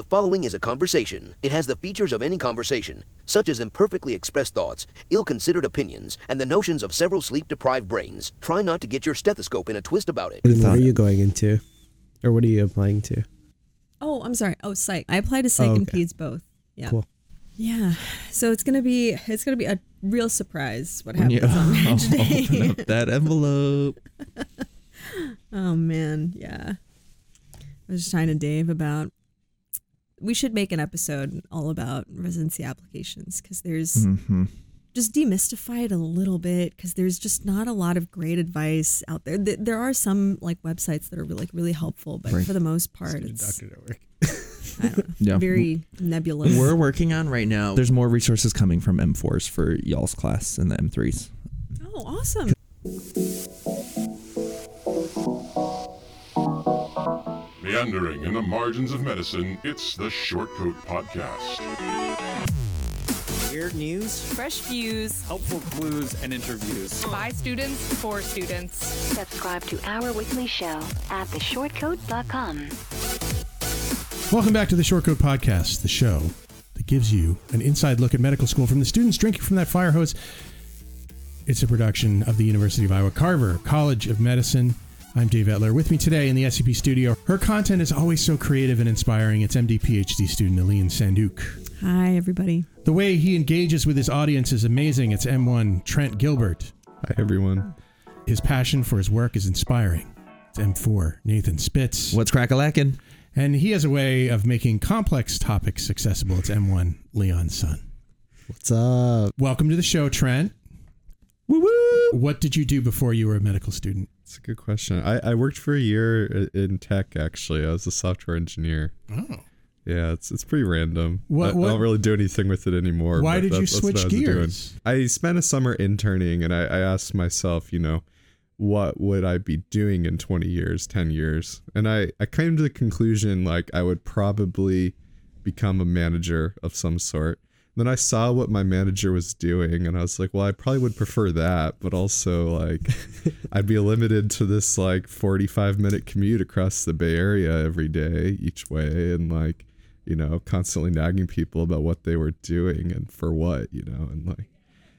The following is a conversation. It has the features of any conversation, such as imperfectly expressed thoughts, ill considered opinions, and the notions of several sleep deprived brains. Try not to get your stethoscope in a twist about it. What are you going into? Or what are you applying to? Oh, I'm sorry. Oh, psych. I applied to psych Oh, and okay. peds both. Yeah. Cool. Yeah. So it's gonna be it's gonna be a real surprise what When happens you on match open day. up that envelope. oh man, yeah. I was just talking to Dave about we should make an episode all about residency applications because there's hmm just demystify it a little bit because there's just not a lot of great advice out there. Th- There are some like websites that are really, like really helpful, but Right. for the most part, it's network. I don't know, Yeah. very nebulous. We're working on right now. There's more resources coming from M4s for y'all's class and the M3s. oh, awesome. Meandering in the margins of medicine, it's the Shortcoat Podcast. Weird news, Fresh views helpful clues, and interviews. by students for students. Subscribe to our weekly show at theshortcoat.com. Welcome back to the Shortcoat Podcast, the show that gives you an inside look at medical school from the students drinking from that fire hose. It's a production of the University of Iowa Carver College of Medicine. I'm Dave Etler. With me today in the SCP studio, her content is always so creative and inspiring. It's MD PhD student Aline Sanduk. Hi, everybody. The way he engages with his audience is amazing. It's M1 Trent Gilbert. Hi, everyone. His passion for his work is inspiring. It's M4 Nathan Spitz. What's crack a lacking? And he has a way of making complex topics accessible. It's M1 Leon Sun. What's up? Welcome to the show, Trent. Woo woo! What did you do before you were a medical student? It's a good question. I, I worked for a year in tech, actually. I was a software engineer. Oh. Yeah, it's it's pretty random. What- I, what- I don't really do anything with it anymore. Why did you that's- that's what switch I gears? I spent a summer interning, and I, I asked myself, you know, what would I be doing in 20 years, 10 years? And I, I came to the conclusion, like, I would probably become a manager of some sort. Then I saw what my manager was doing, and I was like, well, I probably would prefer that, but also, like, I'd be limited to this, like, 45 minute commute across the Bay Area every day, each way, and, like, you know, constantly nagging people about what they were doing and for what, you know, and, like,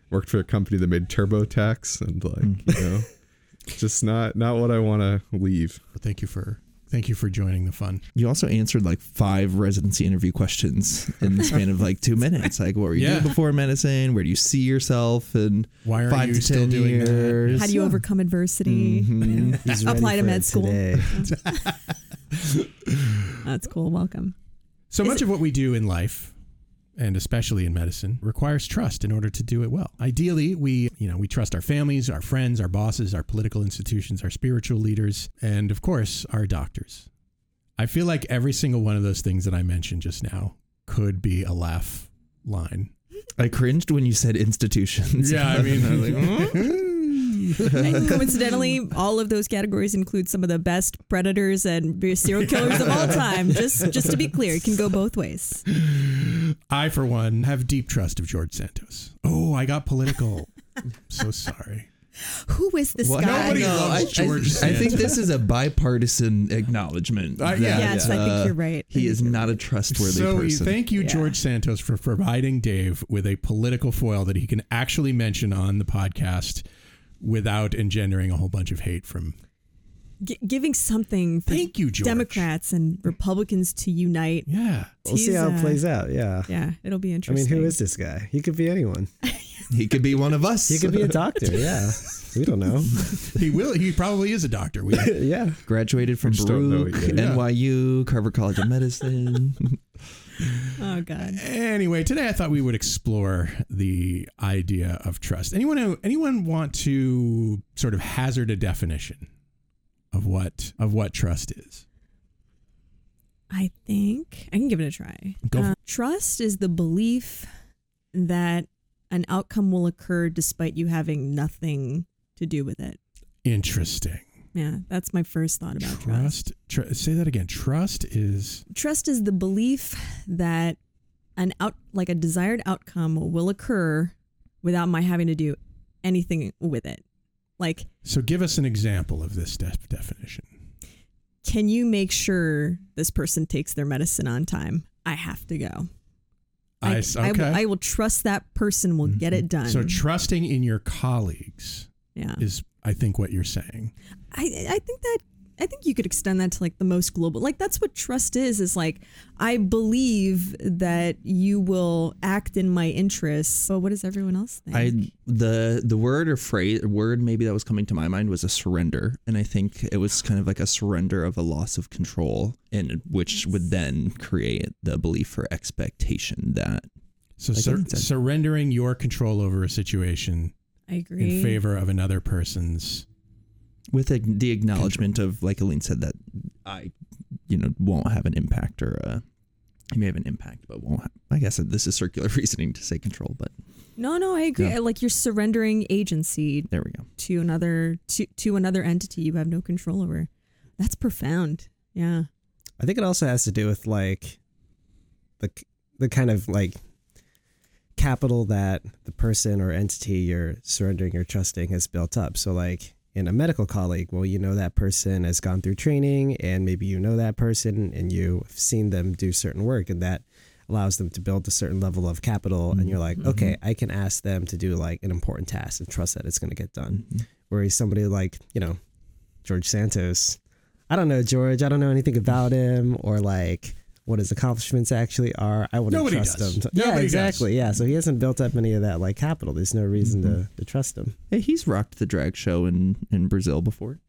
worked for a company that made TurboTax, and, like, mm. you know, just not not what I want to leave. Thank you for thank you for joining the fun. You also answered like five residency interview questions in the span of like two minutes. Like, what were you Yeah. doing before medicine? Where do you see yourself And Why are five you to still ten doing that? years? How do you overcome adversity? Mhm. Apply to med school. That's cool. Welcome. So Is much it- of what we do in life and especially in medicine requires trust in order to do it well. Ideally, we, you know, we trust our families, our friends, our bosses, our political institutions, our spiritual leaders, and of course, our doctors. I feel like every single one of those things that I mentioned just now could be a laugh line. I cringed when you said institutions. Yeah, I mean, I was like, And coincidentally, all of those categories include some of the best predators and serial killers of all time. Just, just to be clear, it can go both ways. I, for one, have deep trust of George Santos. Oh, I got political. I'm so sorry. Who is this What? guy? Nobody No, loves I, I- George I think this is a bipartisan acknowledgement. Uh, that, yeah. Yes, I think uh, you're right. He is not a trustworthy so person. thank you, Yeah. George Santos, for providing Dave with a political foil that he can actually mention on the podcast without engendering a whole bunch of hate from. G- giving something for Thank you, George. Democrats and Republicans to unite. Yeah. We'll see how it uh, plays out. Yeah. Yeah, it'll be interesting. I mean, who is this guy? He could be anyone. he could be one of us. He could be a doctor. Yeah. We don't know. He will. He probably is a doctor. We, yeah. Graduated from just don't Baruch. NYU, Carver College of Medicine. Oh God. anyway, today I thought we would explore the idea of trust. Anyone who, anyone want to sort of hazard a definition of what of what trust is? I think I can give it a try. Uh, trust is the belief that an outcome will occur despite you having nothing to do with it. Interesting. Yeah, that's my first thought about trust. Trust. Tr- say that again. Trust is Trust is the belief that an out like a desired outcome will occur without my having to do anything with it. Like, so. Give us an example of this def- definition. can you make sure this person takes their medicine on time? I have to go. I I, s- I will- okay. I will trust that person will get mm-hmm. it done. So trusting in your colleagues yeah. is, I think, what you're saying. I I think that I think you could extend that to like the most global. Like that's what trust is. Is like I believe that you will act in my interests. But what does everyone else think? I the the word or phrase word maybe that was coming to my mind was a surrender, and I think it was kind of like a surrender of a loss of control, and which would then create the belief or expectation that So Like sur- surrendering your control over a situation I agree. in favor of another person's. With a, the acknowledgement of like Aline said that I you know won't have an impact or uh it may have an impact but won't have, I guess this is circular reasoning to say control but No, no, I agree. Yeah. Like you're surrendering agency there we go to another to to another entity you have no control over. That's profound. Yeah. I think it also has to do with like the the kind of like capital that the person or entity you're surrendering or trusting has built up. So like in a medical colleague, well, you know that person has gone through training and maybe you know that person and you've seen them do certain work and that allows them to build a certain level of capital and you're like, mm-hmm. okay, mm-hmm. I can ask them to do like an important task and trust that it's going to get done. Mm-hmm. Whereas somebody like, you know, George Santos, I don't know George, I don't know anything about him or like what his accomplishments actually are. I wouldn't Nobody trust does. him. Nobody yeah, does. exactly. Yeah, so he hasn't built up any of that like capital. There's no reason to, mm-hmm. to trust him. hey he's rocked the drag show in in Brazil before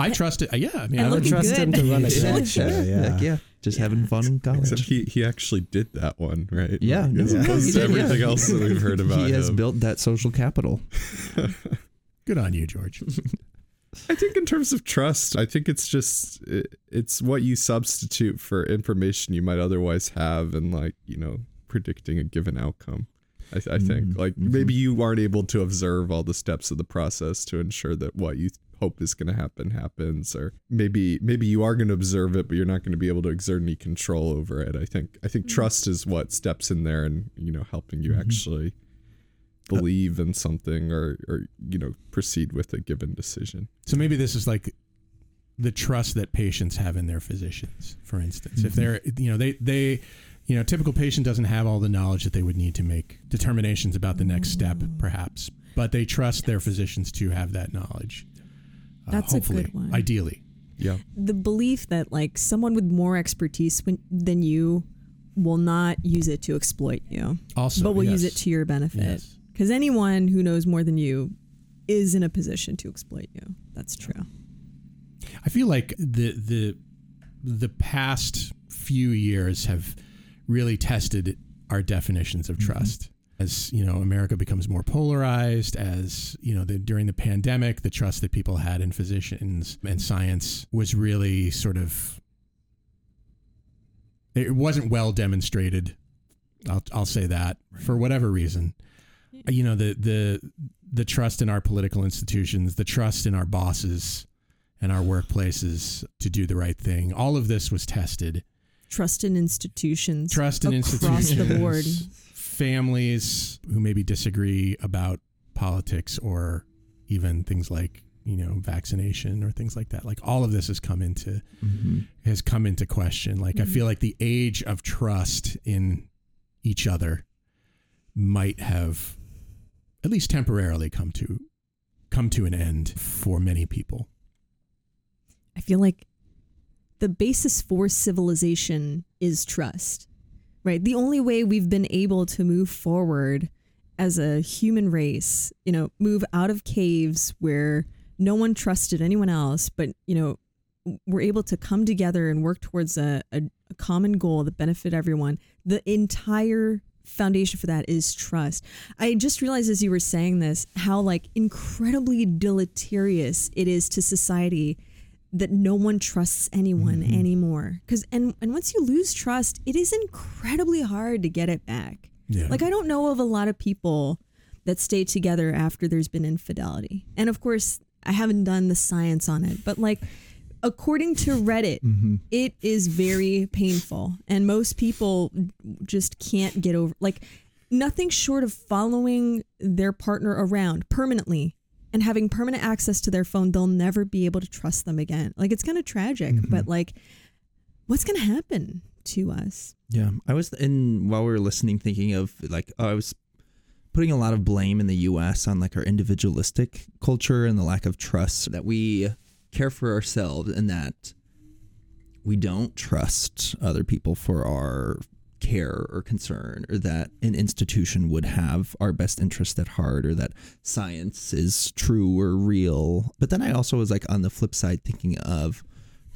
I trust it. Yeah, I mean, And I I would looking trust him to run a Yeah. drag show. Yeah. Heck yeah just having fun in college Except he, he actually did that one, right? Yeah, Like, no, as yeah. opposed he to did, yeah. everything else that we've heard about he has him. built that social capital good on you, George. I think in terms of trust, I think it's just it, it's what you substitute for information you might otherwise have, and like you know predicting a given outcome. I, I think Mhm, like mhm. maybe you aren't able to observe all the steps of the process to ensure that what you hope is going to happen happens, or maybe maybe you are going to observe it, but you're not going to be able to exert any control over it. I think I think trust is what steps in there and you know helping you actually believe in something or or you know proceed with a given decision. So maybe this is like the trust that patients have in their physicians, for instance. If Mm-hmm. they're, you know, they, they, you know, typical patient doesn't have all the knowledge that they would need to make determinations about the next step, perhaps, but they trust their physicians to have that knowledge. Uh, That's a hopefully, good one. Ideally. Yeah. the belief that like someone with more expertise when, than you will not use it to exploit you, Also, but will use it to your benefit. Yes. Because anyone who knows more than you is in a position to exploit you. That's true. I feel like the the the past few years have really tested our definitions of mm-hmm. trust. As you know, America becomes more polarized. As you know, the, during the pandemic, the trust that people had in physicians and science was really sort of it wasn't well demonstrated. I'll I'll say that for whatever reason. Uh, you know, the the the trust in our political institutions, the trust in our bosses and our workplaces to do the right thing. All of this was tested. Trust in institutions. Trust in institutions. across institutions, the board. families who maybe disagree about politics or even things like you know vaccination or things like that. Like all of this has come into mm-hmm. has come into question. Like I mm-hmm. feel like the age of trust in each other might have at least temporarily come to come to an end for many people. I feel like the basis for civilization is trust, right? The only way we've been able to move forward as a human race, you know, move out of caves where no one trusted anyone else, but, you know, we're able to come together and work towards a, a, a common goal that benefit everyone. The entire foundation for that is trust. I just realized as you were saying this how like incredibly deleterious it is to society that no one trusts anyone mm-hmm. anymore. Cuz and and once you lose trust, it is incredibly hard to get it back. Yeah. Like I don't know of a lot of people that stay together after there's been infidelity. And of course, I haven't done the science on it, but like according to Reddit, mm-hmm. it is very painful and most people just can't get over like nothing short of following their partner around permanently and having permanent access to their phone, they'll never be able to trust them again. Like it's kind of tragic, mm-hmm. but like what's going to happen to us. Yeah, I was in while we were listening, thinking of like oh, I was putting a lot of blame in the U.S. on like our individualistic culture and the lack of trust that we care for ourselves and that we don't trust other people for our care or concern or that an institution would have our best interest at heart or that science is true or real. But then I also was like on the flip side thinking of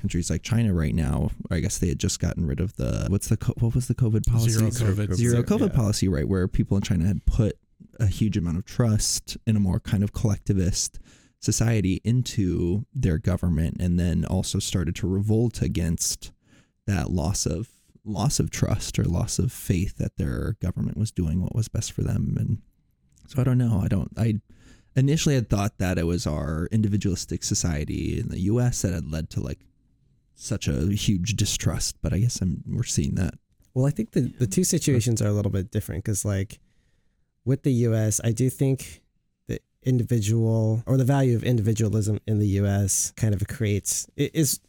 countries like China right now. I guess they had just gotten rid of the what's the what was the COVID policy? Zero COVID. Zero COVID Yeah. policy, right? Where people in China had put a huge amount of trust in a more kind of collectivist society into their government, and then also started to revolt against that loss of loss of trust or loss of faith that their government was doing what was best for them. And so I don't know. I don't. I initially had thought that it was our individualistic society in the U.S. that had led to like such a huge distrust, but I guess I'm we're seeing that. Well, I think the, the two situations are a little bit different because, like, with the U.S., I do think individual or the value of individualism in the U.S. kind of creates it is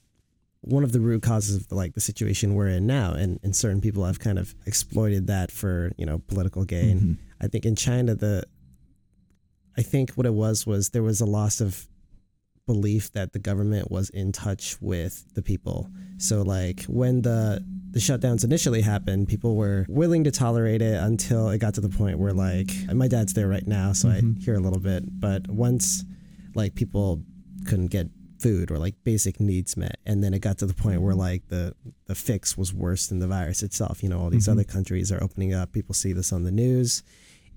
one of the root causes of like the situation we're in now, and and certain people have kind of exploited that for you know political gain. Mhm. I think in China, the I think what it was was there was a loss of belief that the government was in touch with the people. So like when the the shutdowns initially happened, people were willing to tolerate it until it got to the point where like my dad's there right now, so I hear a little bit. But once like people couldn't get food or like basic needs met, and then it got to the point where like the the fix was worse than the virus itself. You know, all these Mhm. other countries are opening up. People see this on the news,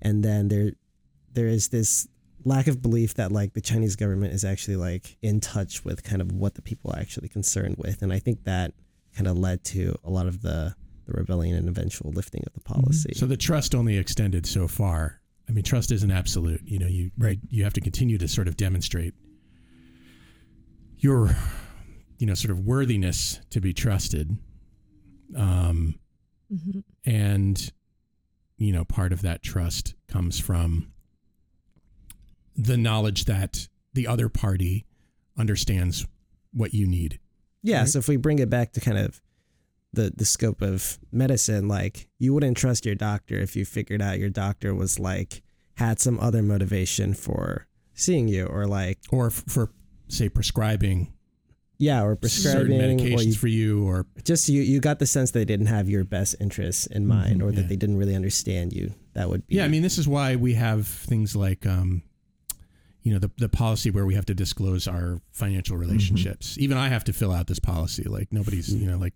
and then there there is this lack of belief that like the Chinese government is actually like in touch with kind of what the people are actually concerned with, and I think that kind of led to a lot of the the rebellion and eventual lifting of the policy. So the trust only extended so far. I mean, trust isn't absolute. You know, you right. You have to continue to sort of demonstrate your, you know, sort of worthiness to be trusted. Um, Mhm. and you know, part of that trust comes from the knowledge that the other party understands what you need. Yeah, Right. so if we bring it back to kind of the the scope of medicine, like you wouldn't trust your doctor if you figured out your doctor was like had some other motivation for seeing you or like or f- for say prescribing yeah, or certain prescribing or medications you, for you or just you you got the sense they didn't have your best interests in mind Mhm, or that yeah. they didn't really understand you. That would be Yeah, I mean, this is why we have things like, um, you know, the the policy where we have to disclose our financial mm-hmm. relationships. Even I have to fill out this policy. Like nobody's, you know, like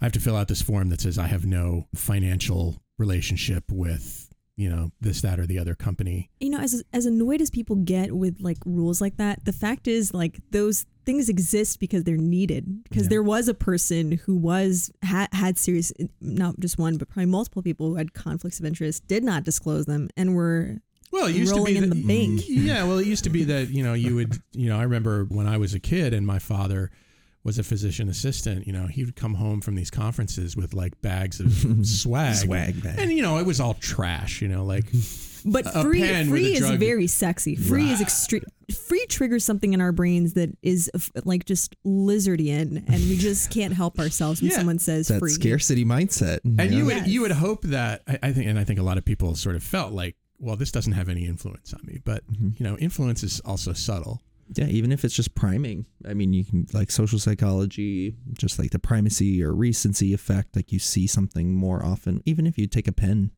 I have to fill out this form that says I have no financial relationship with, you know, this, that, or the other company. you know, as as annoyed as people get with like rules like that, the fact is like those things exist because they're needed. Because Yeah. there was a person who was had had serious, not just one, but probably multiple people who had conflicts of interest, did not disclose them, and were Well, it used to be in that, the bank. Mm-hmm. Yeah, well, it used to be that you know you would you know I remember when I was a kid and my father was a physician assistant. You know, he would come home from these conferences with like bags of swag, Swag bag. and you know it was all trash. You know, like But a free pen free is drug- very sexy. Free is extreme. Free triggers something in our brains that is f- like just lizardian, and we just can't help ourselves when Yeah. someone says that free. scarcity mindset. and you would Yes. you would hope that I, I think and I think a lot of people sort of felt like well this doesn't have any influence on me but Mm-hmm. you know influence is also subtle Yeah, even if it's just priming. I mean, you can like social psychology, just like the primacy or recency effect. Like you see something more often. Even if you take a pen,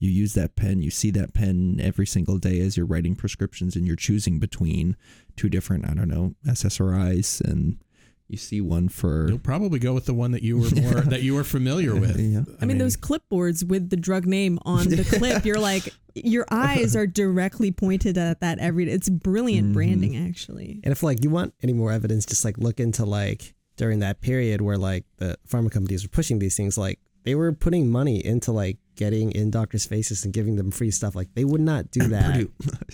you use that pen, you see that pen every single day as you're writing prescriptions and you're choosing between two different, I don't know, SSRIs and you see one for. you'll probably go with the one that you were more that you were familiar with Yeah. I mean, those clipboards with the drug name on the clip, you're like, your eyes are directly pointed at that every day. It's brilliant mm-hmm. branding, actually. And if like you want any more evidence, just like look into like during that period where like the pharma companies were pushing these things, like they were putting money into like getting in doctors' faces and giving them free stuff. Like they would not do that.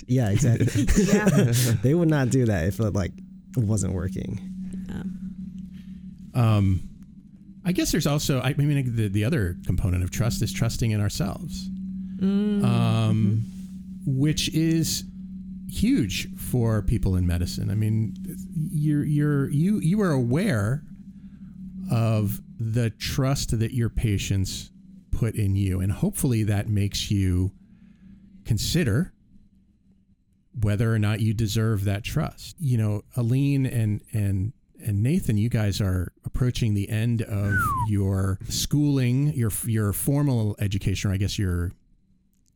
Yeah, exactly. Yeah. they would not do that if it like wasn't working. Um I guess there's also I mean the the other component of trust is trusting in ourselves um which is huge for people in medicine I mean you're you're you you are aware of the trust that your patients put in you. And hopefully that makes you consider whether or not you deserve that trust. You know, Aline and and and Nathan, you guys are approaching the end of your schooling, your your formal education, or I guess your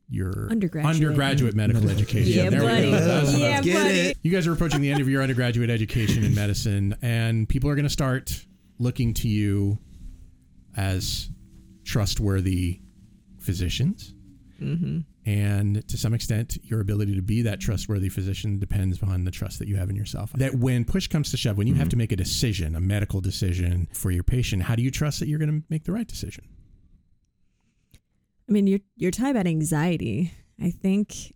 your Undergraduate. undergraduate medical Medical education. Yeah, There we go. That's what I Yeah, was- buddy. you guys are approaching the end of your undergraduate education in medicine, and people are going to start looking to you as trustworthy physicians. Mm-hmm. And to some extent, your ability to be that trustworthy physician depends on the trust that you have in yourself. That when push comes to shove, when you have mm-hmm. to make a decision, a medical decision for your patient, how do you trust that you're going to make the right decision? I mean, you're you're talking about anxiety. I think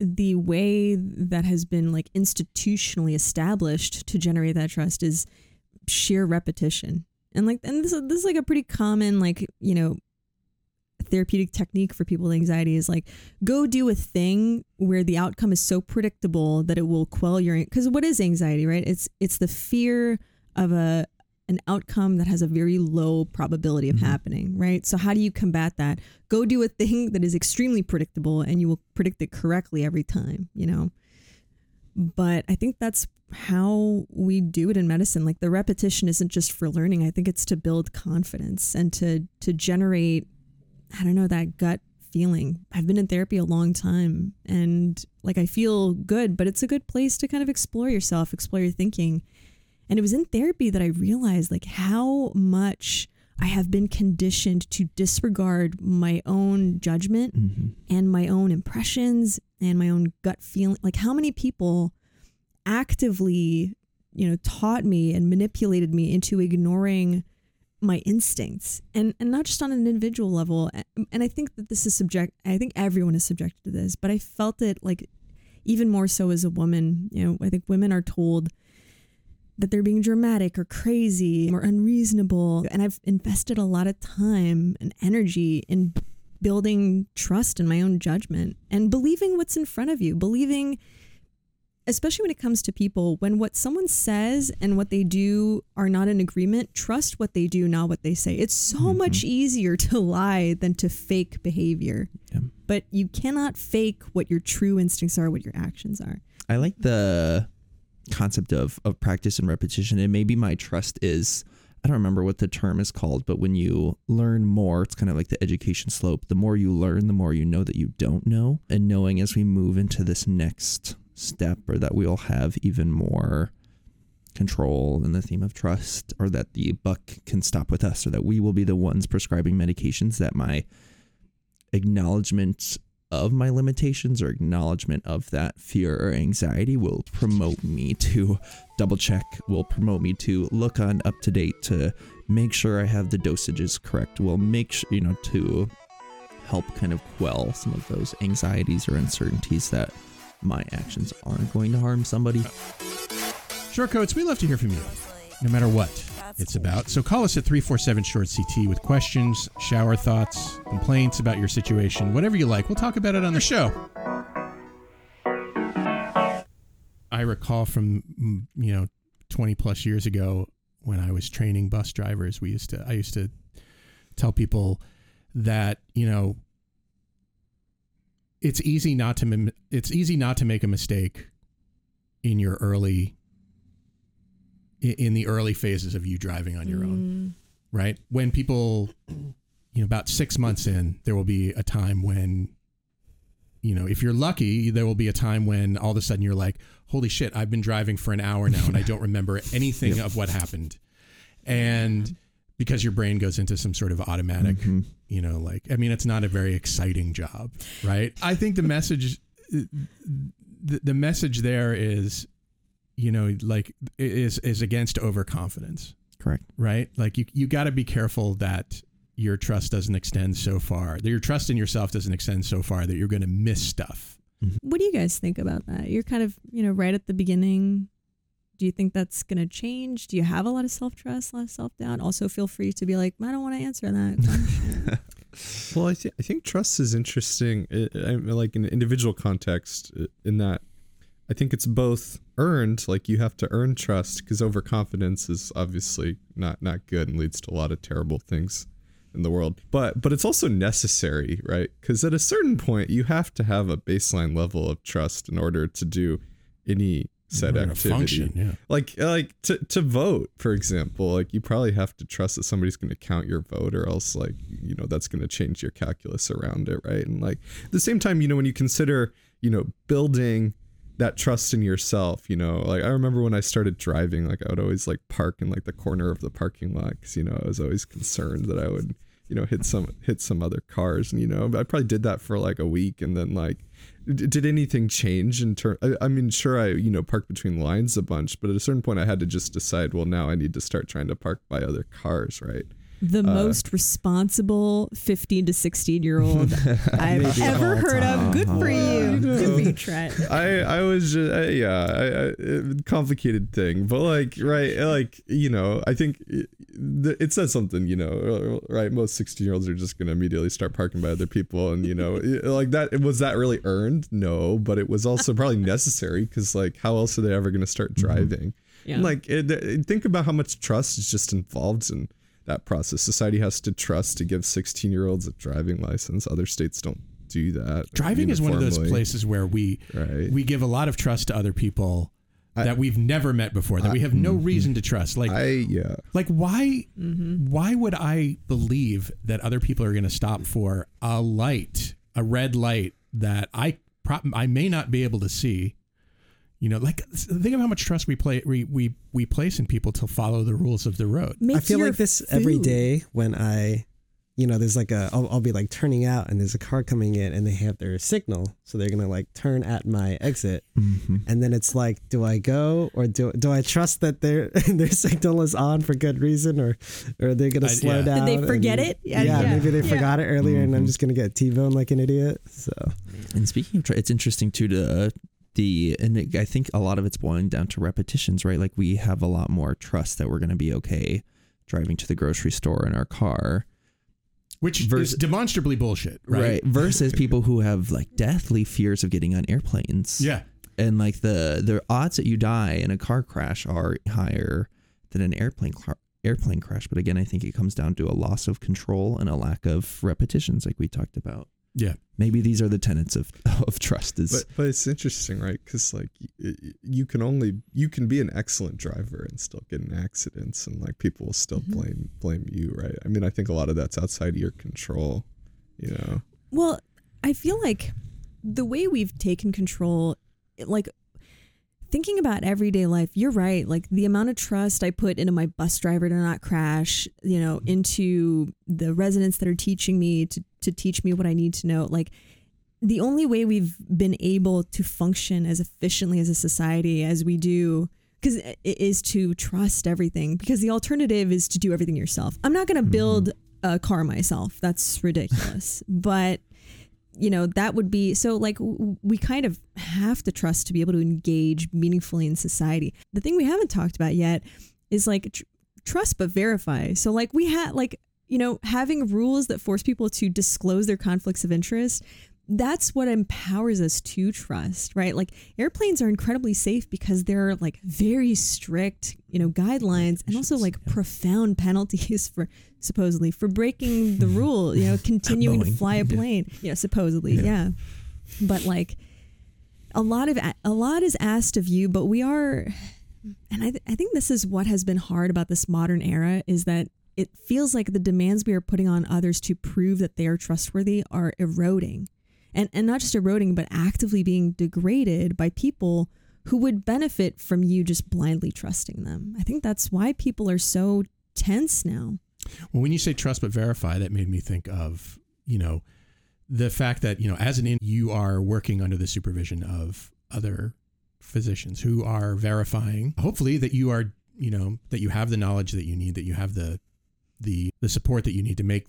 the way that has been like institutionally established to generate that trust is sheer repetition. And like and this, this is like a pretty common like, you know, therapeutic technique for people with anxiety is like go do a thing where the outcome is so predictable that it will quell your cuz what is anxiety, right? It's it's the fear of a an outcome that has a very low probability of mm-hmm. happening, right? So how do you combat that? Go do a thing that is extremely predictable and you will predict it correctly every time, you know. But I think that's how we do it in medicine. Like the repetition isn't just for learning. I think it's to build confidence and to to generate I don't know that gut feeling. I've been in therapy a long time and like I feel good, but it's a good place to kind of explore yourself, explore your thinking. And it was in therapy that I realized like how much I have been conditioned to disregard my own judgment mm-hmm. and my own impressions and my own gut feeling. Like how many people actively, you know, taught me and manipulated me into ignoring my instincts and and not just on an individual level and i think that this is subject i think everyone is subjected to this but i felt it like even more so as a woman you know i think women are told that they're being dramatic or crazy or unreasonable and i've invested a lot of time and energy in building trust in my own judgment and believing what's in front of you believing especially when it comes to people, when what someone says and what they do are not in agreement, trust what they do, not what they say. It's so mm-hmm. much easier to lie than to fake behavior. Yeah. But you cannot fake what your true instincts are, what your actions are. I like the concept of of practice and repetition. And maybe my trust is I don't remember what the term is called, but when you learn more, it's kind of like the education slope. The more you learn, the more you know that you don't know. And knowing as we move into this next step or that we'll have even more control in the theme of trust or that the buck can stop with us or that we will be the ones prescribing medications that my acknowledgement of my limitations or acknowledgement of that fear or anxiety will promote me to double check, will promote me to look on UpToDate to make sure I have the dosages correct, will make sure, you know, to help kind of quell some of those anxieties or uncertainties that my actions aren't going to harm somebody. Shortcoats, we love to hear from you, no matter what it's about. So call us at 347 Short CT with questions, shower thoughts, complaints about your situation, whatever you like. We'll talk about it on the show. I recall from, mm, you know, 20 plus years ago when I was training bus drivers, we used to, I used to tell people that, you know, it's easy not to, mim- it's easy not to make a mistake in your early in the early phases of you driving on your own, mm. right? When people, you know, about six months in, there will be a time when, you know, if you're lucky, there will be a time when all of a sudden you're like, holy shit, I've been driving for an hour now and I don't remember anything of what happened. And because your brain goes into some sort of automatic, mm-hmm. you know, like, I mean, it's not a very exciting job, right? I think the message, the, the message there is, you know, like is is against overconfidence, Correct. right? Like you you got to be careful that your trust doesn't extend so far. That your trust in yourself doesn't extend so far that you're going to miss stuff. Mm-hmm. What do you guys think about that? You're kind of, you know, right at the beginning. Do you think that's going to change? Do you have a lot of self trust, a lot of self doubt? Also, feel free to be like, I don't want to answer that. question." Well, I, th- I think trust is interesting, uh, I- I- like in an individual context, uh, in that I think it's both earned like you have to earn trust because overconfidence is obviously not not good and leads to a lot of terrible things in the world but but it's also necessary right because at a certain point you have to have a baseline level of trust in order to do any to activity function, yeah. like like to, to vote for example like you probably have to trust that somebody's going to count your vote or else like you know that's going to change your calculus around it right and like at the same time you know when you consider you know building that trust in yourself you know like i remember when i started driving like i would always like park in like the corner of the parking lot because you know i was always concerned that i would you know hit some hit some other cars and you know i probably did that for like a week and then like did anything change in term I, I mean sure i you know parked between lines a bunch but at a certain point i had to just decide well now i need to start trying to park by other cars right The Uh, most responsible 15 to 16 year old I've ever of all heard of. Good for you. Good for you, Trent. I I was just I, yeah I, I, complicated thing but like right like you know I think it, it says something you know right most 16 year olds are just gonna immediately start parking by other people and you know like that was that really earned no but it was also probably necessary because like how else are they ever gonna start driving Yeah. And, like it, it- think about how much trust is just involved in that process society has to trust to give 16 year olds a driving license other states don't do that Driving is one of those places where we Right. we give a lot of trust to other people that we've never met before that we have no mm-hmm. reason to trust. Like I yeah. like why mm-hmm. why would I believe that other people are going to stop for a light, a red light that I pro- I may not be able to see? You know, like think of how much trust we play we we, we place in people to follow the rules of the road. I feel like this every day when I, you know, there's like a, I'll, I'll be like turning out and there's a car coming in and they have their signal. So they're going to like turn at my exit. And then it's like, do I go or do, do I trust that their, their signal is on for good reason or, or are they going to I- slow yeah. down? Did they forget and- it? Yeah, Yeah, yeah, maybe they yeah. forgot it earlier and I'm just going to get T-boned like an idiot. So And speaking of, tra- it's interesting too to uh, the, and it- I think a lot of it's boiling down to repetitions, right? Like we have a lot more trust that we're going to be okay driving to the grocery store in our car, Which Vers- is demonstrably bullshit, right? right? Versus people who have like deathly fears of getting on airplanes. Yeah. and like the the odds that you die in a car crash are higher than an airplane car, airplane crash. But again, I think it comes down to a loss of control and a lack of repetitions, like we talked about. Yeah. Maybe these are the tenets of of trust. Is But but it's interesting, right? Because like y- y- you can only you can be an excellent driver and still get in accidents, and like people will still Mm-hmm. blame blame you, right? I mean, I think a lot of that's outside of your control. You know, Well, I feel like the way we've taken control, like thinking about everyday life, you're right. Like the amount of trust I put into my bus driver to not crash, you know, into the residents that are teaching me to, to teach me what I need to know. Like the only way we've been able to function as efficiently as a society as we do because it is to trust everything because the alternative is to do everything yourself. I'm not going to mm-hmm. build a car myself. That's ridiculous. But you know that would be so like w- we kind of have to trust to be able to engage meaningfully in society. The thing we haven't talked about yet is like tr- trust but verify. So like we had like you know having rules that force people to disclose their conflicts of interest that's what empowers us to trust right? Like airplanes are incredibly safe because there are like very strict you know guidelines and also like profound penalties for supposedly for breaking the rule you know continuing to fly a Yeah. plane. Yeah supposedly yeah. but like a lot of a lot is asked of you but we are and I, th- I think this is what has been hard about this modern era is that it feels like the demands we are putting on others to prove that they are trustworthy are eroding. And and not just eroding but actively being degraded by people who would benefit from you just blindly trusting them. I think that's why people are so tense now. Well, when you say trust but verify, that made me think of, you know, the fact that, you know, as an in, you are working under the supervision of other physicians who are verifying, hopefully, that you are, you know, that you have the knowledge that you need, that you have the, the, the support that you need to make,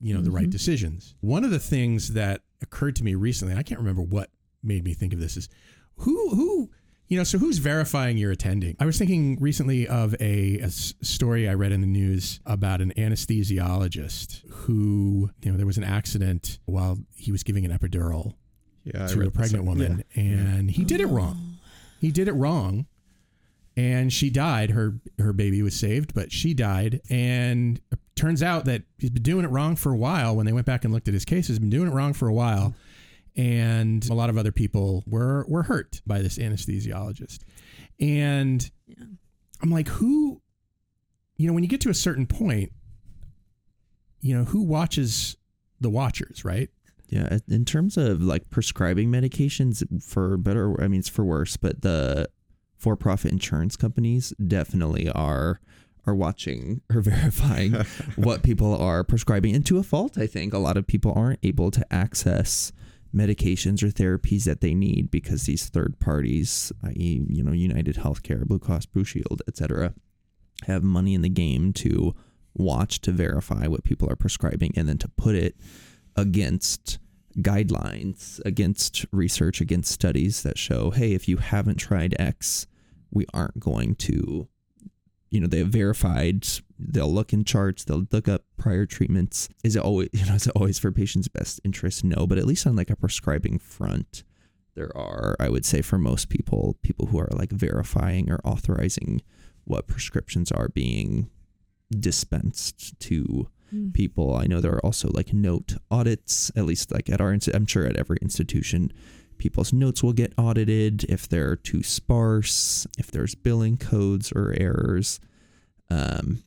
you know, the right Mhm. decisions. One of the things that occurred to me recently, I can't remember what made me think of this, is who, who, you know, so who's verifying you're attending? I was thinking recently of a story I read in the news about an anesthesiologist who, you know, there was an accident while he was giving an epidural yeah, to a pregnant woman, Yeah. and he did it wrong. He did it wrong, and she died. Her her baby was saved, but she died. And it turns out that he's been doing it wrong for a while. When they went back and looked at his case, he's been doing it wrong for a while, and a lot of other people were were hurt by this anesthesiologist. And I'm like, who? You know, when you get to a certain point, you know, who watches the watchers, right? Yeah, in terms of like prescribing medications for better, I mean it's for worse, but the for-profit insurance companies definitely are are watching or verifying what people are prescribing, and to a fault, I think a lot of people aren't able to access medications or therapies that they need because these third parties, i.e., you know, United Healthcare, Blue Cross Blue Shield, etc., have money in the game to watch to verify what people are prescribing and then to put it against guidelines, against research, against studies that show, hey, if you haven't tried X, we aren't going to, you know, they have verified. They'll look in charts. They'll look up prior treatments. Is it always, you know, is it always for patients' best interest? No, but at least on like a prescribing front, there are, I would say, for most people, people who are like verifying or authorizing what prescriptions are being dispensed to people. I know there are also like note audits, at least like at our, I'm sure at every institution, people's notes will get audited if they're too sparse, if there's billing codes or errors. Um,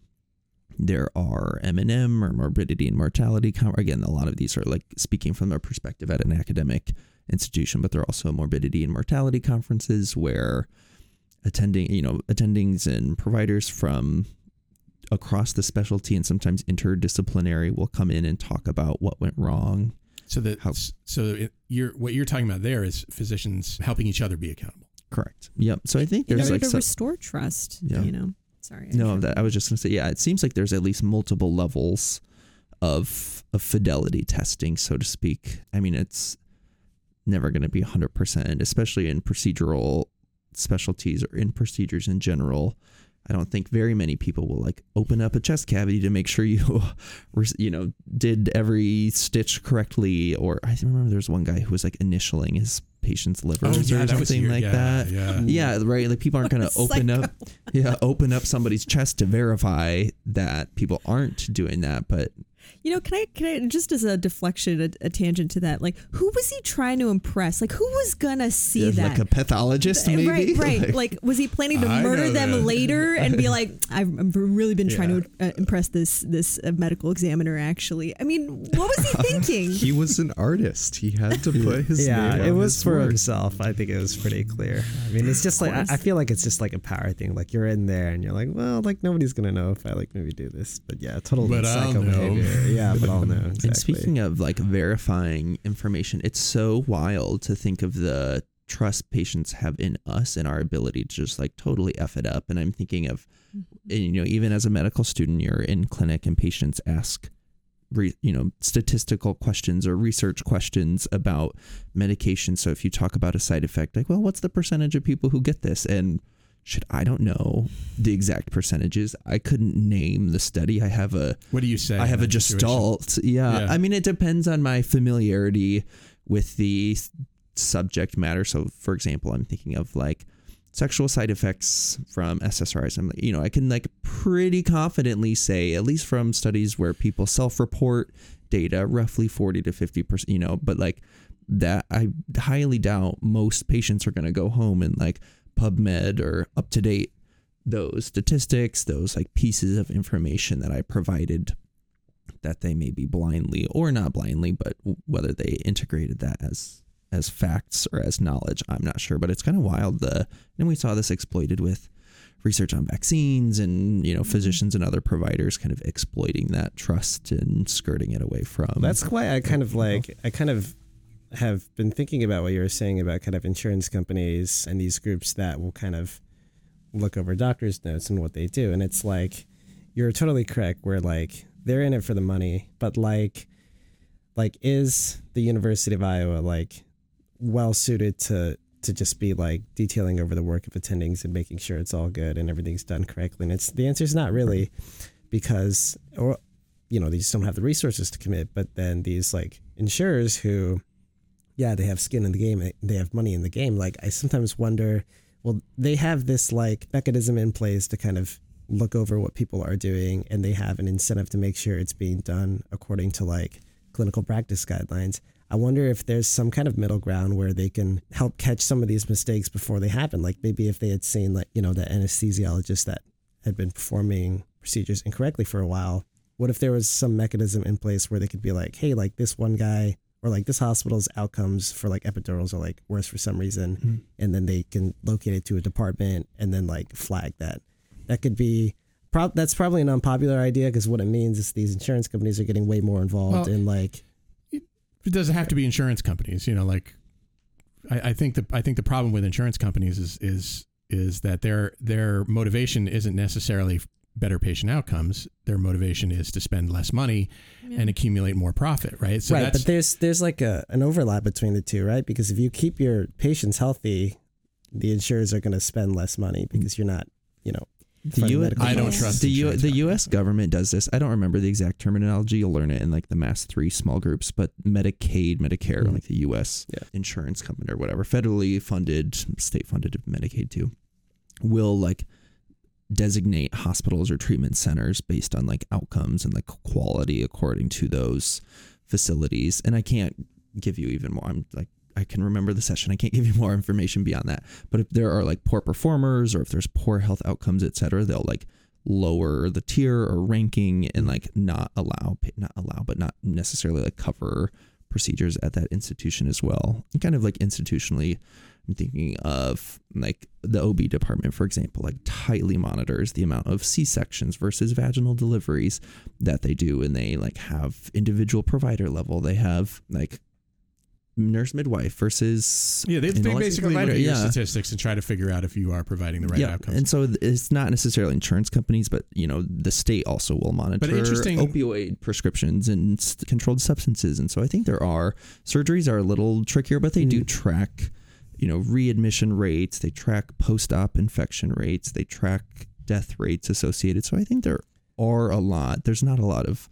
there are M&M or morbidity and mortality. Again, a lot of these are like speaking from their perspective at an academic institution, but there are also morbidity and mortality conferences where attending, you know, attendings and providers from across the specialty and sometimes interdisciplinary will come in and talk about what went wrong. So that How- so it, you're what you're talking about there is physicians helping each other be accountable. Correct. Yep. So I think in there's order like to some, restore trust. Yeah. You know, sorry. I no interrupted. that I was just gonna say yeah. It seems like there's at least multiple levels of of fidelity testing, so to speak. I mean, it's never going to be 100 percent, especially in procedural specialties or in procedures in general. I don't think very many people will like open up a chest cavity to make sure you, you know, did every stitch correctly. Or I remember there's one guy who was like initialing his patient's livers oh, or Oh, that was something your- like yeah, that. Yeah. Yeah, right. Like people aren't going to open up, yeah, open up somebody's chest to verify that people aren't doing that. But You know, can I can I just as a deflection, a, a tangent to that, like who was he trying to impress? Like who was gonna see yeah, that? like a pathologist, maybe. Right, right. Like, was he planning to I murder them that. later and be like, "I've, I've really been trying to uh, impress this this uh, medical examiner"? Actually, I mean, what was he thinking? He was an artist. He had to put his yeah, name it on was his for work. himself. I think it was pretty clear. I mean, it's just like I, I feel like it's just like a power thing. Like you're in there and you're like, well, like nobody's gonna know if I like maybe do this, but yeah, total But psycho behavior. Yeah, but I'll know. Exactly. And speaking of like verifying information, it's so wild to think of the trust patients have in us and our ability to just like totally f it up. And I'm thinking of, mm-hmm. you know, even as a medical student, you're in clinic and patients ask, re, you know, statistical questions or research questions about medication. So if you talk about a side effect, like, well, what's the percentage of people who get this? And shit, I don't know the exact percentages. I couldn't name the study. I have a What do you say? I have a gestalt. Yeah. Yeah. I mean, it depends on my familiarity with the subject matter. So, for example, I'm thinking of like sexual side effects from SSRIs. I'm, you know, I can like pretty confidently say, at least from studies where people self-report data, roughly 40 to 50 percent. You know, but like that, I highly doubt most patients are going to go home and like PubMed or UpToDate those statistics, those like pieces of information that I provided that they may be blindly or not blindly, but whether they integrated that as as facts or as knowledge, I'm not sure. But it's kind of wild. The and we saw this exploited with research on vaccines and you know mm-hmm. physicians and other providers kind of exploiting that trust and skirting it away from. That's why I kind of like I kind of have been thinking about what you were saying about kind of insurance companies and these groups that will kind of look over doctors' notes and what they do. And it's like you're totally correct where like they're in it for the money, but like like is the University of Iowa like well suited to to just be like detailing over the work of attendings and making sure it's all good and everything's done correctly? And it's the answer is not really because or you know they just don't have the resources to commit but then these like insurers who yeah they have skin in the game they have money in the game like i sometimes wonder well, they have this like mechanism in place to kind of look over what people are doing, and they have an incentive to make sure it's being done according to like clinical practice guidelines. I wonder if there's some kind of middle ground where they can help catch some of these mistakes before they happen. Like maybe if they had seen like, you know, the anesthesiologist that had been performing procedures incorrectly for a while, what if there was some mechanism in place where they could be like, hey, like this one guy or like this hospital's outcomes for like epidurals are like worse for some reason, Mhm. and then they can locate it to a department and then like flag that. That could be. Prob- that's probably an unpopular idea because what it means is these insurance companies are getting way more involved Well, in like it doesn't have to be insurance companies. You know, like I, I think the I think the problem with insurance companies is is is that their their motivation isn't necessarily better patient outcomes. Their motivation is to spend less money and accumulate more profit, right? So right, that's but there's there's like a an overlap between the two, right? Because if you keep your patients healthy, the insurers are going to spend less money because you're not, you know, The funding U- medical I don't trust the U- the U.S. government does this. I don't remember the exact terminology. You'll learn it in like the Mass Three small groups, but Medicaid, Medicare, Mhm. like the U.S. Yeah. insurance company or whatever, federally funded, state funded Medicaid too, will like designate hospitals or treatment centers based on like outcomes and like quality according to those facilities. And I can't give you even more. I'm like I can remember the session. I can't give you more information beyond that. But if there are like poor performers or if there's poor health outcomes, et cetera, they'll like lower the tier or ranking and like not allow not allow but not necessarily like cover procedures at that institution as well. And kind of like institutionally I'm thinking of like the OB department, for example, like tightly monitors the amount of C sections versus vaginal deliveries that they do. And they like have individual provider level. They have like nurse midwife versus yeah, they, they basically look provider. at your Yeah. statistics and try to figure out if you are providing the right yeah, outcomes. and so it's not necessarily insurance companies, but you know the state also will monitor but interesting- opioid prescriptions and controlled substances, and so I think there are surgeries are a little trickier, but they do mm-hmm. track, you know, readmission rates, they track post-op infection rates, they track death rates associated. So I think there are a lot. There's not a lot of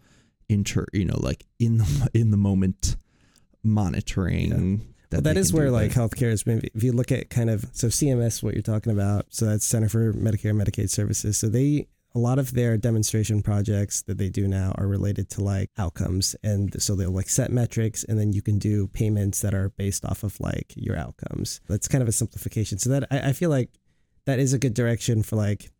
inter, you know, like in the in the moment monitoring. Well, that is where like but- healthcare is. Maybe if you look at kind of so CMS, what you're talking about, so that's Center for Medicare and Medicaid Services. So they a lot of their demonstration projects that they do now are related to like outcomes, and so they'll like set metrics, and then you can do payments that are based off of like your outcomes. That's kind of a simplification. So that I, I feel like that is a good direction for like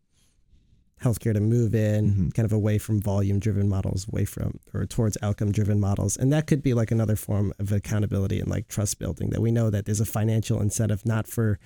healthcare to move in Mhm. kind of away from volume driven models away from or towards outcome driven models and that could be like another form of accountability and like trust building that we know that there's a financial incentive not for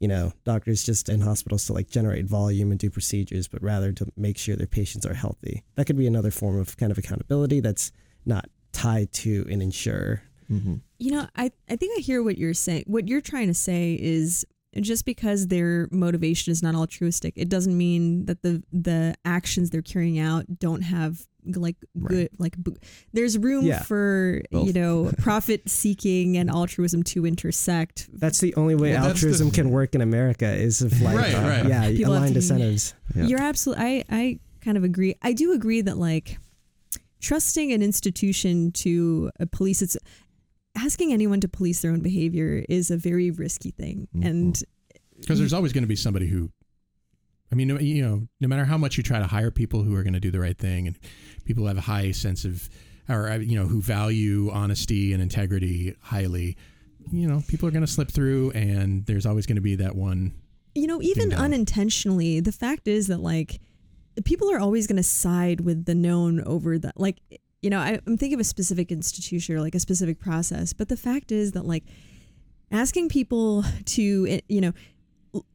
you know doctors just in hospitals to like generate volume and do procedures but rather to make sure their patients are healthy that could be another form of kind of accountability that's not tied to an insurer Mhm. You know, I, I think I hear what you're saying. What you're trying to say is just because their motivation is not altruistic, it doesn't mean that the the actions they're carrying out don't have like good like b- there's room Yeah. for you know profit seeking and altruism to intersect. that's the only way Well, that's the- altruism can work in america is if like Right, uh, right. yeah People aligned to- incentives Yeah. You're absolutely. I I kind of agree. I do agree that like trusting an institution to uh, police its asking anyone to police their own behavior is a very risky thing, Mhm. and because there's always going to be somebody who i mean no- you know no matter how much you try to hire people who are going to do the right thing and people who have a high sense of or uh, you know who value honesty and integrity highly you know people are going to slip through and there's always going to be that one you know even unintentionally the fact is that like people are always going to side with the known over the like you know I, i'm thinking of a specific institution or like a specific process but the fact is that like asking people to eh, you know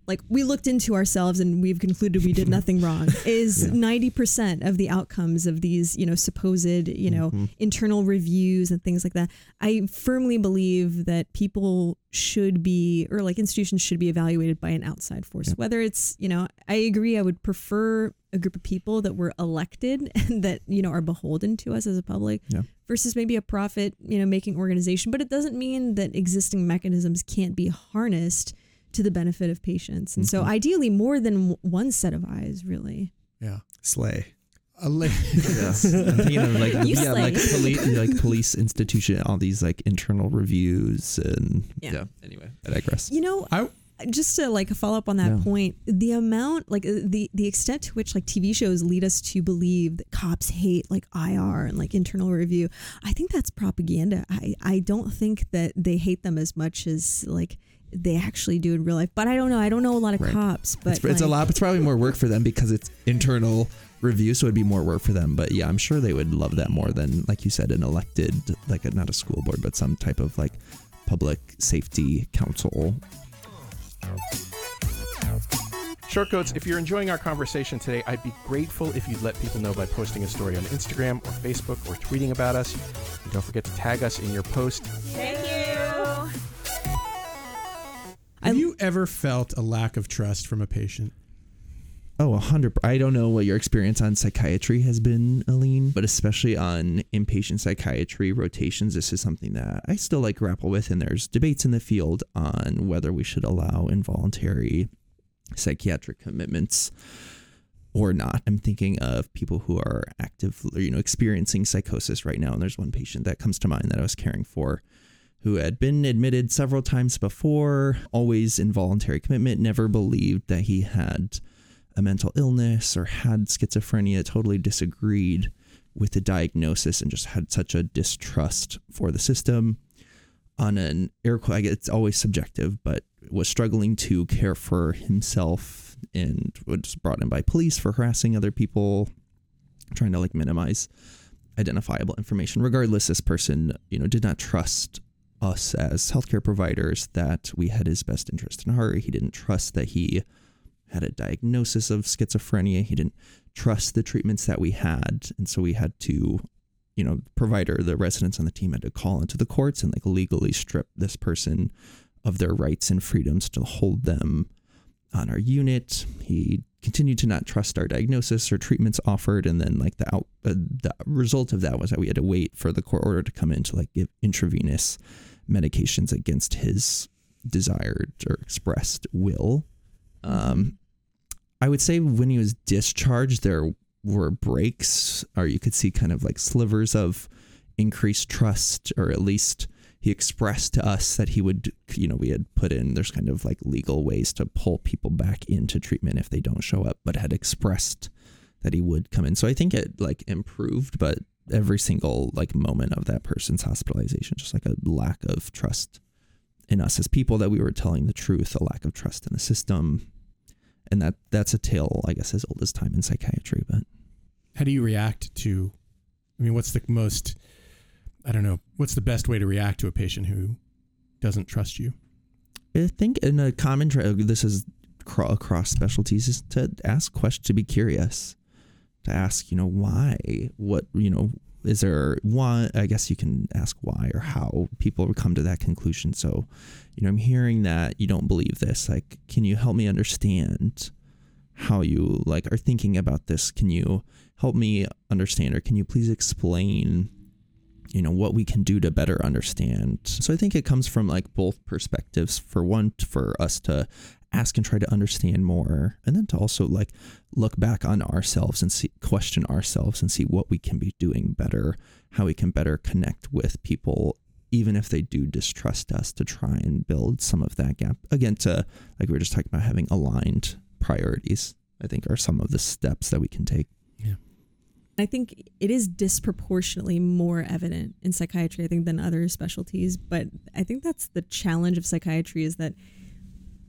like we looked into ourselves and we've concluded we did nothing wrong is 90% of the outcomes of these you know supposed you know mm-hmm. internal reviews and things like that. I firmly believe that people should be or like institutions should be evaluated by an outside force. Whether it's you know i agree i would prefer a group of people that were elected and that you know are beholden to us as a public Yeah. versus maybe a profit you know making organization. But it doesn't mean that existing mechanisms can't be harnessed to the benefit of patients and so ideally more than w- one set of eyes really yeah slay a li- Yes. I'm thinking of like You yeah, like slay. police like police institution, all these like internal reviews and Yeah. yeah. Anyway, I digress. you know I just to like follow up on that Yeah. point, the amount, like uh, the the extent to which like TV shows lead us to believe that cops hate like IR and like internal review, I think that's propaganda. I I don't think that they hate them as much as like they actually do in real life. But I don't know. I don't know a lot of Right. cops, but it's, it's a lot. It's probably more work for them because it's internal review, so it'd be more work for them. But yeah, I'm sure they would love that more than, like you said, an elected, like a, not a school board, but some type of like public safety council. Shortcoats, if you're enjoying our conversation today, I'd be grateful if you'd let people know by posting a story on Instagram or Facebook or tweeting about us. And don't forget to tag us in your post. Thank you. Have you ever felt a lack of trust from a patient? Oh, a hundred. I don't know what your experience on psychiatry has been, Aline, but especially on inpatient psychiatry rotations, this is something that I still like grapple with. And there's debates in the field on whether we should allow involuntary psychiatric commitments or not. I'm thinking of people who are active, you know, experiencing psychosis right now. And there's one patient that comes to mind that I was caring for who had been admitted several times before, always involuntary commitment, never believed that he had a mental illness or had schizophrenia, totally disagreed with the diagnosis and just had such a distrust for the system. On an air quote, it's always subjective, but was struggling to care for himself and was brought in by police for harassing other people, trying to like minimize identifiable information. Regardless, this person, you know, did not trust us as healthcare providers that we had his best interest in heart. He didn't trust that he had a diagnosis of schizophrenia. He didn't trust the treatments that we had. And so we had to, you know, provider, the residents on the team had to call into the courts and like legally strip this person of their rights and freedoms to hold them on our unit. He continued to not trust our diagnosis or treatments offered, and then like the out, uh, the result of that was that we had to wait for the court order to come in to like give intravenous medications against his desired or expressed will. Um, I would say when he was discharged, there were breaks, or you could see kind of like slivers of increased trust, or at least he expressed to us that he would, you know, we had put in, there's kind of like legal ways to pull people back into treatment if they don't show up, but had expressed that he would come in. So I think it like improved, but every single like moment of that person's hospitalization, just like a lack of trust in us as people that we were telling the truth, a lack of trust in the system. And that that's a tale, I guess, as old as time in psychiatry. But How do you react to? I mean, what's the most? I don't know. What's the best way to react to a patient who doesn't trust you? I think in a common tra- this is across specialties is to ask questions, to be curious, to ask, you know, why, what, you know, is there why? I guess you can ask why or how people come to that conclusion. So, you know, I'm hearing that you don't believe this. Like, can you help me understand how you like are thinking about this? Can you help me understand, or can you please explain? you know what we can do to better understand so i think it comes from like both perspectives for one for us to ask and try to understand more and then to also like look back on ourselves and see question ourselves and see what we can be doing better how we can better connect with people even if they do distrust us to try and build some of that gap again to like we were just talking about having aligned priorities i think are some of the steps that we can take Yeah. I think it is disproportionately more evident in psychiatry, I think, than other specialties. But I think that's the challenge of psychiatry is that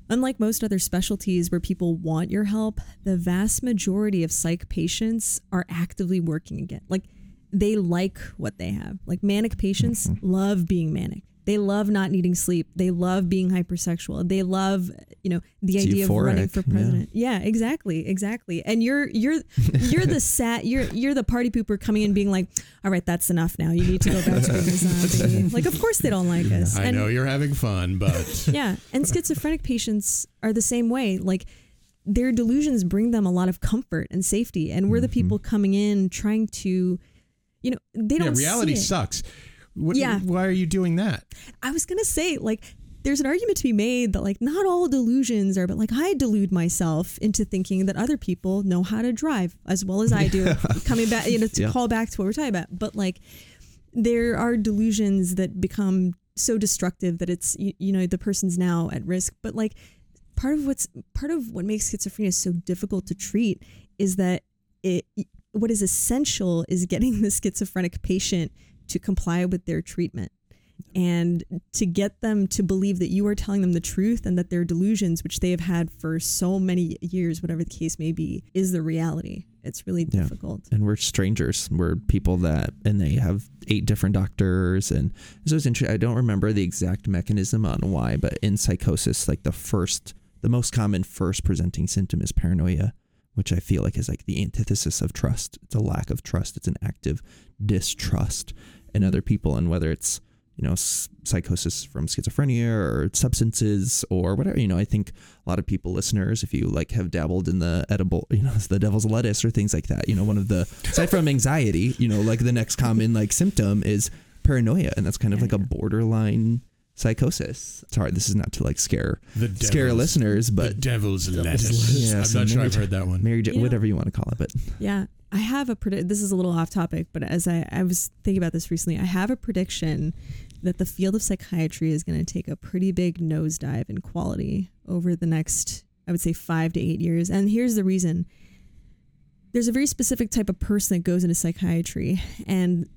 unlike most other specialties where people want your help, the vast majority of psych patients are actively working again. Like they like what they have. Like manic patients mm-hmm. love being manic. They love not needing sleep. They love being hypersexual. They love, you know, the It's idea of running for president. Yeah, exactly, exactly. And you're you're you're the sat you're you're the party pooper coming in being like, all right, that's enough now. You need to go back to being a zombie. like, of course they don't like us. I And- know you're having fun, but yeah, and schizophrenic patients are the same way. Like their delusions bring them a lot of comfort and safety, and we're the mm-hmm. people coming in trying to, you know, they don't. reality see it. sucks. What, Yeah. Why are you doing that? I was gonna say like. There's an argument to be made that like not all delusions are, but like I delude myself into thinking that other people know how to drive as well as I do. Coming back, you know, to Yeah. call back to what we're talking about, but like there are delusions that become so destructive that it's you, you know the person's now at risk but like part of what's part of what makes schizophrenia so difficult to treat is that it what is essential is getting the schizophrenic patient to comply with their treatment and to get them to believe that you are telling them the truth and that their delusions which they have had for so many years whatever the case may be is the reality it's really Yeah. difficult and we're strangers. We're people that, and they have eight different doctors, and so it's interesting. I don't remember the exact mechanism on why, but in psychosis, like the first, the most common first presenting symptom is paranoia, which I feel like is like the antithesis of trust. It's a lack of trust. It's an active distrust in other people, and whether it's you know psychosis from schizophrenia or substances or whatever you know i think a lot of people listeners if you like have dabbled in the edible you know the devil's lettuce or things like that you know one of the aside from anxiety you know like the next common like symptom is paranoia and that's kind of like a borderline psychosis sorry this is not to like scare The scare devil's- listen's the but devil's lettuce. Yeah, I'm so not sure I've heard that one. Mary J- You know- whatever you want to call it but Yeah, I have a predict. This is a little off topic, but as I, I was thinking about this recently, I have a prediction that the field of psychiatry is going to take a pretty big nosedive in quality over the next, I would say, five to eight years. And here's the reason: there's a very specific type of person that goes into psychiatry, and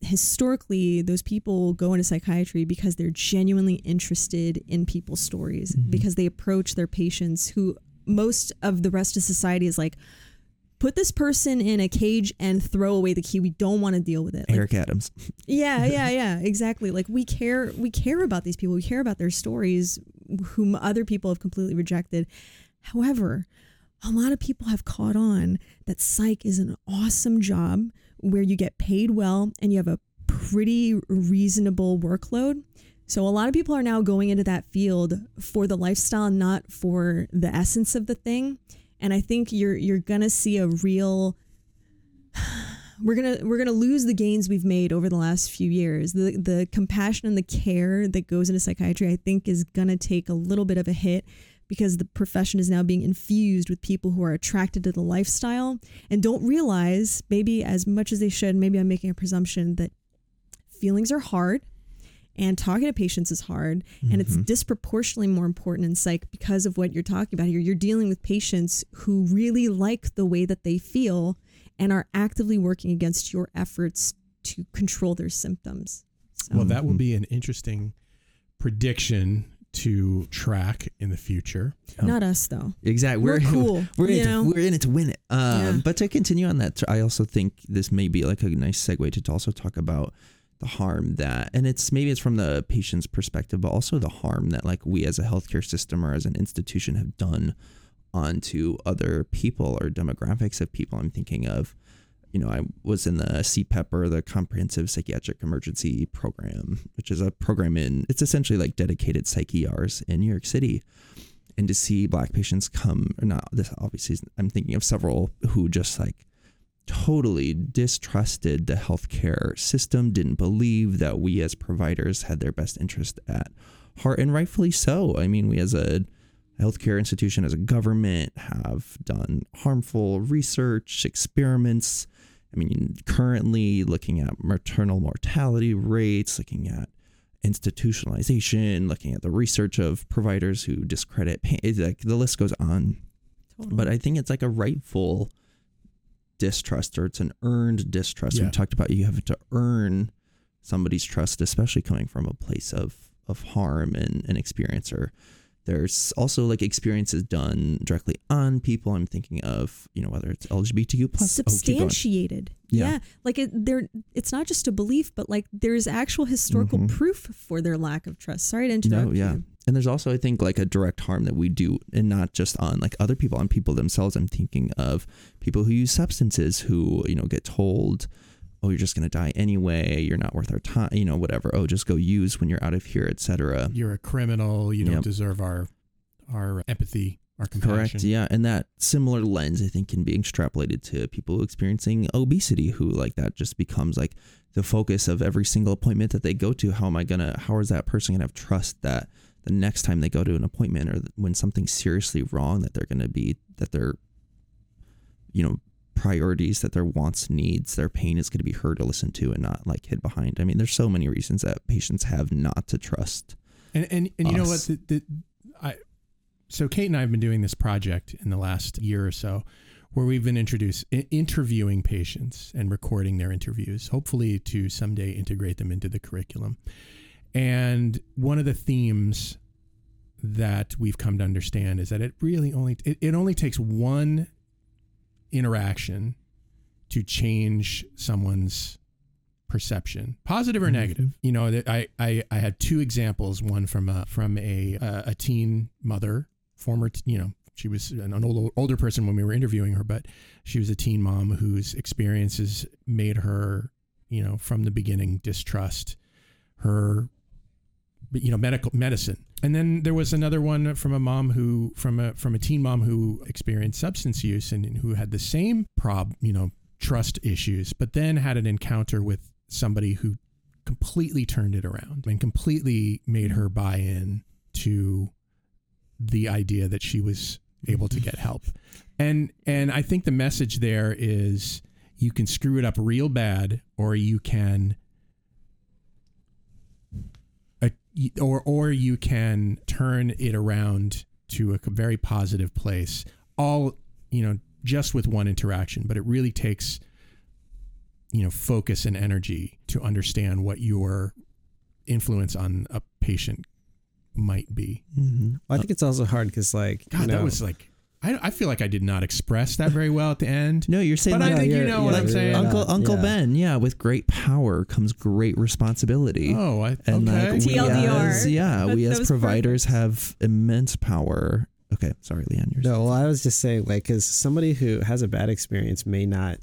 historically those people go into psychiatry because they're genuinely interested in people's stories mm-hmm. because they approach their patients who most of the rest of society is like put this person in a cage and throw away the key. We don't want to deal with it. Like, eric adams. Yeah yeah yeah exactly. Like we care we care about these people. We care about their stories whom other people have completely rejected. However a lot of people have caught on that psych is an awesome job where you get paid well and you have a pretty reasonable workload. So a lot of people are now going into that field for the lifestyle not for the essence of the thing and i think you're you're gonna see a real we're gonna we're gonna lose the gains we've made over the last few years. The the compassion and the care that goes into psychiatry, I think, is gonna take a little bit of a hit because the profession is now being infused with people who are attracted to the lifestyle and don't realize, maybe as much as they should, maybe I'm making a presumption that feelings are hard and talking to patients is hard and it's mm-hmm. disproportionately more important in psych because of what you're talking about here you're dealing with patients who really like the way that they feel and are actively working against your efforts to control their symptoms so, Well, that will mm-hmm. be an interesting prediction to track in the future. not um, us though Exactly. We're cool, We're in, it to, we're in it to win it. Um, Yeah. But to continue on that, I also think this may be like a nice segue to also talk about the harm that, and it's maybe it's from the patient's perspective, but also the harm that like we as a healthcare system or as an institution have done onto other people or demographics of people. I'm thinking of, you know, I was in the CPEP or the Comprehensive Psychiatric Emergency Program, which is a program in, it's essentially like dedicated psych ERs in New York City and to see black patients come or not this obviously i'm thinking of several who just like totally distrusted the healthcare system didn't believe that we as providers had their best interest at heart and rightfully so i mean we as a healthcare institution as a government have done harmful research experiments i mean currently looking at maternal mortality rates looking at institutionalization, looking at the research of providers who discredit pain. Like the list goes on. totally. But I think it's like a rightful distrust or it's an earned distrust. Yeah. We talked about you have to earn somebody's trust, especially coming from a place of of harm and, and experience or there's also like experiences done directly on people. I'm thinking of, you know, whether it's LGBTQ plus. oh, substantiated Yeah. yeah. like it there it's not just a belief but like there's actual historical Mhm. proof for their lack of trust sorry to interrupt No, yeah. you. And there's also, I think, like a direct harm that we do, and not just on like other people, on people themselves. I'm thinking of people who use substances who, you know, get told, oh, you're just going to die anyway. You're not worth our time, you know, whatever. Oh, just go use when you're out of here, etc. You're a criminal. You don't deserve our our empathy, our compassion. Correct. Yeah. And that similar lens, I think, can be extrapolated to people experiencing obesity who like that just becomes like the focus of every single appointment that they go to. How am I going to, how is that person going to have trust that the next time they go to an appointment or when something's seriously wrong, that they're going to be, that they're you know, priorities, that their wants, needs, their pain is going to be heard or listened to and not like hid behind. I mean, there's so many reasons that patients have not to trust. And and, and you know what? The, the, I So Kate and I have been doing this project in the last year or so where we've been introduced interviewing patients and recording their interviews, hopefully to someday integrate them into the curriculum. And one of the themes that we've come to understand is that it really only it, it only takes one interaction to change someone's perception positive or negative. You know that I, I i had two examples one from a from a uh, a teen mother former t- you know she was an older, older person when we were interviewing her but she was a teen mom whose experiences made her you know from the beginning distrust her you know medical medicine. And then there was another one from a mom who from a from a teen mom who experienced substance use and, and who had the same prob you know trust issues but then had an encounter with somebody who completely turned it around and completely made her buy in to the idea that she was able to get help. And and i think the message there is you can screw it up real bad or you can uh, or or you can turn it around to a very positive place all you know just with one interaction but it really takes you know focus and energy to understand what your influence on a patient might be. Mm-hmm. Well, I think it's also hard because, like, god you know, that was like I, I feel like i did not express that very well at the end No, you're saying but i think you know yeah, what i'm saying. Uncle Yeah. Uncle Yeah. Ben, yeah, with great power comes great responsibility. oh I, and okay like we TLDR. as yeah, That- we as was providers have immense power. Okay, sorry, Leanne, yours. No, well, I was just saying, like, because somebody who has a bad experience may not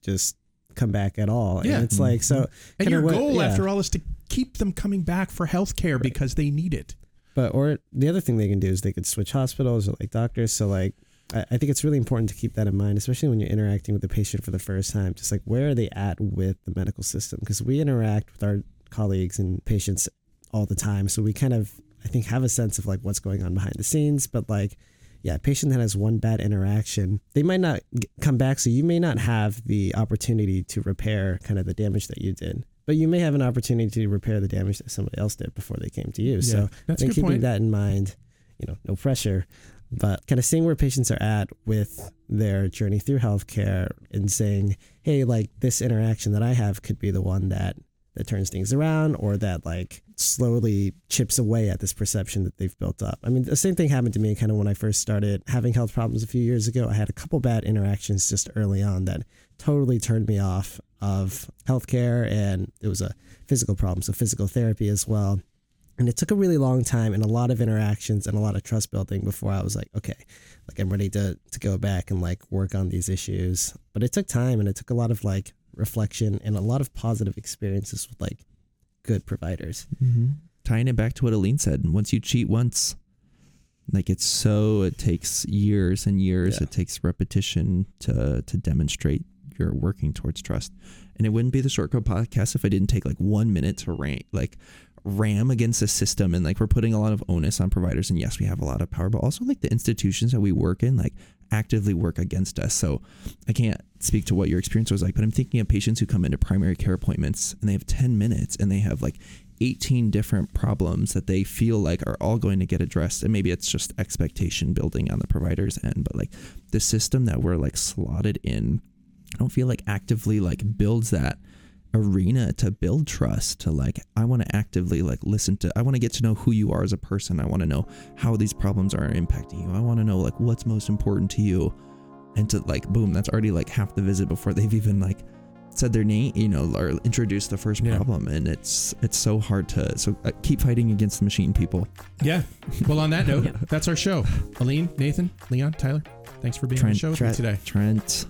just come back at all. Yeah. And it's like, so. Mm-hmm. and your what- goal yeah. after all is to keep them coming back for health care because they need it But, or the other thing they can do is they could switch hospitals or like doctors. So, like, I, I think it's really important to keep that in mind, especially when you're interacting with the patient for the first time. Just like, where are they at with the medical system? Because we interact with our colleagues and patients all the time. So we kind of, I think, have a sense of like what's going on behind the scenes. But, like, yeah, a patient that has one bad interaction, they might not come back. So you may not have the opportunity to repair kind of the damage that you did. But you may have an opportunity to repair the damage that somebody else did before they came to you. Yeah, so that's I think keeping point. that in mind, you know, no pressure, but kind of seeing where patients are at with their journey through healthcare and saying, hey, like this interaction that I have could be the one that that turns things around or that like slowly chips away at this perception that they've built up. I mean, the same thing happened to me kind of when I first started having health problems a few years ago. I had a couple bad interactions just early on that totally turned me off of healthcare and it was a physical problem, so physical therapy as well. And it took a really long time and a lot of interactions and a lot of trust building before I was like, okay, like I'm ready to to go back and like work on these issues. But it took time and it took a lot of like reflection and a lot of positive experiences with like good providers. mm-hmm. Tying it back to what Aline said, once you cheat once, like it's so it takes years and years. Yeah. It takes repetition to to demonstrate you're working towards trust. And it wouldn't be the Shortcoat Podcast if I didn't take like one minute to rank like ram against the system and like we're putting a lot of onus on providers. And yes we have a lot of power but also like the institutions that we work in like actively work against us. So i can't speak to what your experience was like but i'm thinking of patients who come into primary care appointments and they have 10 minutes and they have like 18 different problems that they feel like are all going to get addressed. And maybe it's just expectation building on the provider's end but like the system that we're like slotted in don't feel like actively like builds that arena to build trust to like i want to actively like listen to i want to get to know who you are as a person i want to know how these problems are impacting you i want to know like what's most important to you and to like boom that's already like half the visit before they've even like said their name you know or introduced the first Yeah. problem and it's it's so hard to so uh, keep fighting against the machine people Yeah. Well, on that note, that's our show. Aline, Nathan, Leon, Tyler, thanks for being on the show with Trent, me today. trent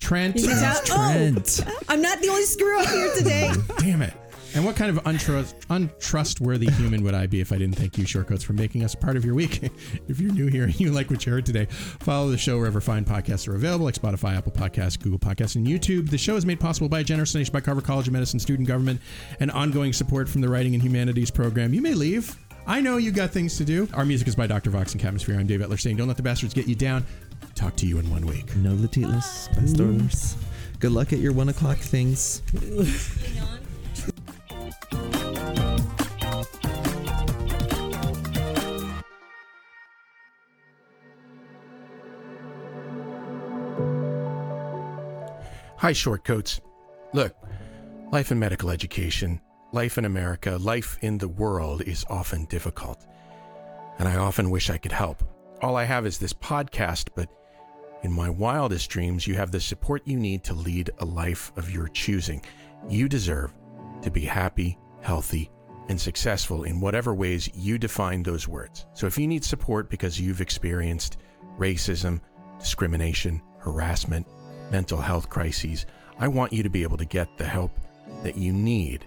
Trent. Trent Oh, I'm not the only screw up here today. Damn it. And what kind of untrust, untrustworthy human would I be if I didn't thank you, Shortcoats, for making us a part of your week? if you're new here and you like what you heard today, follow the show wherever fine podcasts are available, like Spotify, Apple Podcasts, Google Podcasts, and YouTube. The show is made possible by a generous donation by Carver College of Medicine student government and ongoing support from the Writing and Humanities program. You may leave. I know you got things to do. Our music is by Dr. Vox and Atmosphere. I'm Dave Etler saying, don't let the bastards get you down. Talk to you in one week. No latilas, bastards. Good luck at your one o'clock things. Hi, shortcoats. Look, life and medical education life in America, life in the world is often difficult. And I often wish I could help. All I have is this podcast, but in my wildest dreams, you have the support you need to lead a life of your choosing. You deserve to be happy, healthy, and successful in whatever ways you define those words. So if you need support because you've experienced racism, discrimination, harassment, mental health crises, I want you to be able to get the help that you need.